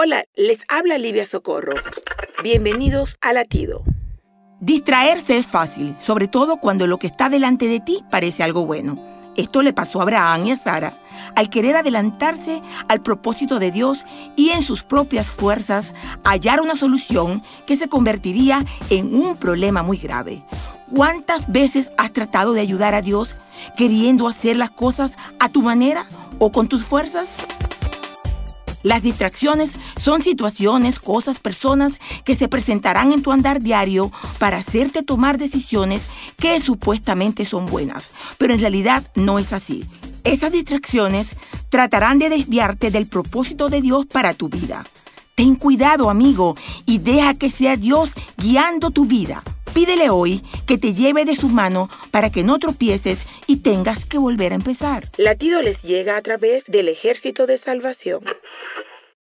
Hola, les habla Livia Socorro. Bienvenidos a Latido. Distraerse es fácil, sobre todo cuando lo que está delante de ti parece algo bueno. Esto le pasó a Abraham y a Sara al querer adelantarse al propósito de Dios y en sus propias fuerzas hallar una solución que se convertiría en un problema muy grave. ¿Cuántas veces has tratado de ayudar a Dios queriendo hacer las cosas a tu manera o con tus fuerzas? Las distracciones son situaciones, cosas, personas que se presentarán en tu andar diario para hacerte tomar decisiones que supuestamente son buenas, pero en realidad no es así. Esas distracciones tratarán de desviarte del propósito de Dios para tu vida. Ten cuidado, amigo, y deja que sea Dios guiando tu vida. Pídele hoy que te lleve de su mano para que no tropieces y tengas que volver a empezar. Latido les llega a través del ejército de salvación.